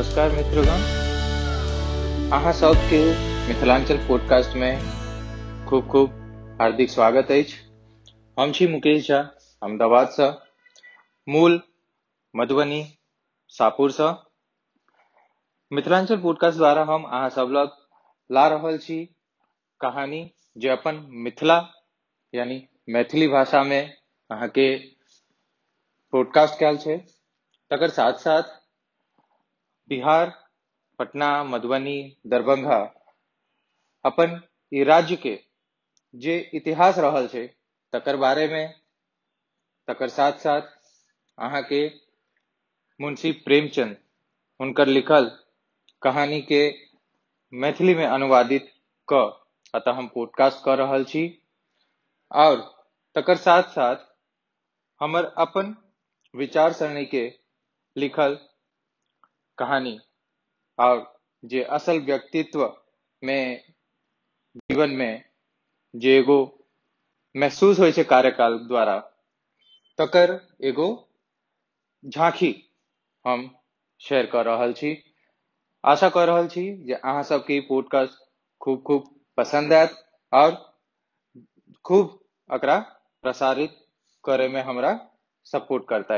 नमस्कार मित्रगण अहाँ सबके मिथिलांचल पॉडकास्ट में खूब खूब हार्दिक स्वागत अछि। हम छी मुकेश झा, अहमदाबाद से। मूल मधुबनी, सापुर से। मिथिलांचल पॉडकास्ट द्वारा हम अहाँ सब लग ला रहल छी कहानी जे अपन मिथिला, यानी मैथिली भाषा में अहाँके पॉडकास्ट कयल छै। तकर साथ साथ बिहार, पटना, मधुबनी, दरभंगा अपन राज्य के जे इतिहास रहल छै, तकर बारे में, तकर साथ साथ अहाँ के मुंशी प्रेमचंद, हुनकर लिखल कहानी के मैथिली में अनुवादित क, अतः हम पॉडकास्ट कर रहल छी। और तकर साथ साथ हमर अपन विचार सरणी के लिखल कहानी। और जे असल व्यक्तित्व में, जीवन में जे एगो महसूस छै कार्यकाल द्वारा, तकर एगो झांकी हम शेयर कर रहल छी। आशा कर रहल छी जे अहाँ सबके ई पॉडकास्ट खूब खूब पसंद आयत और खूब एकरा प्रसारित करे में हमरा सपोर्ट करता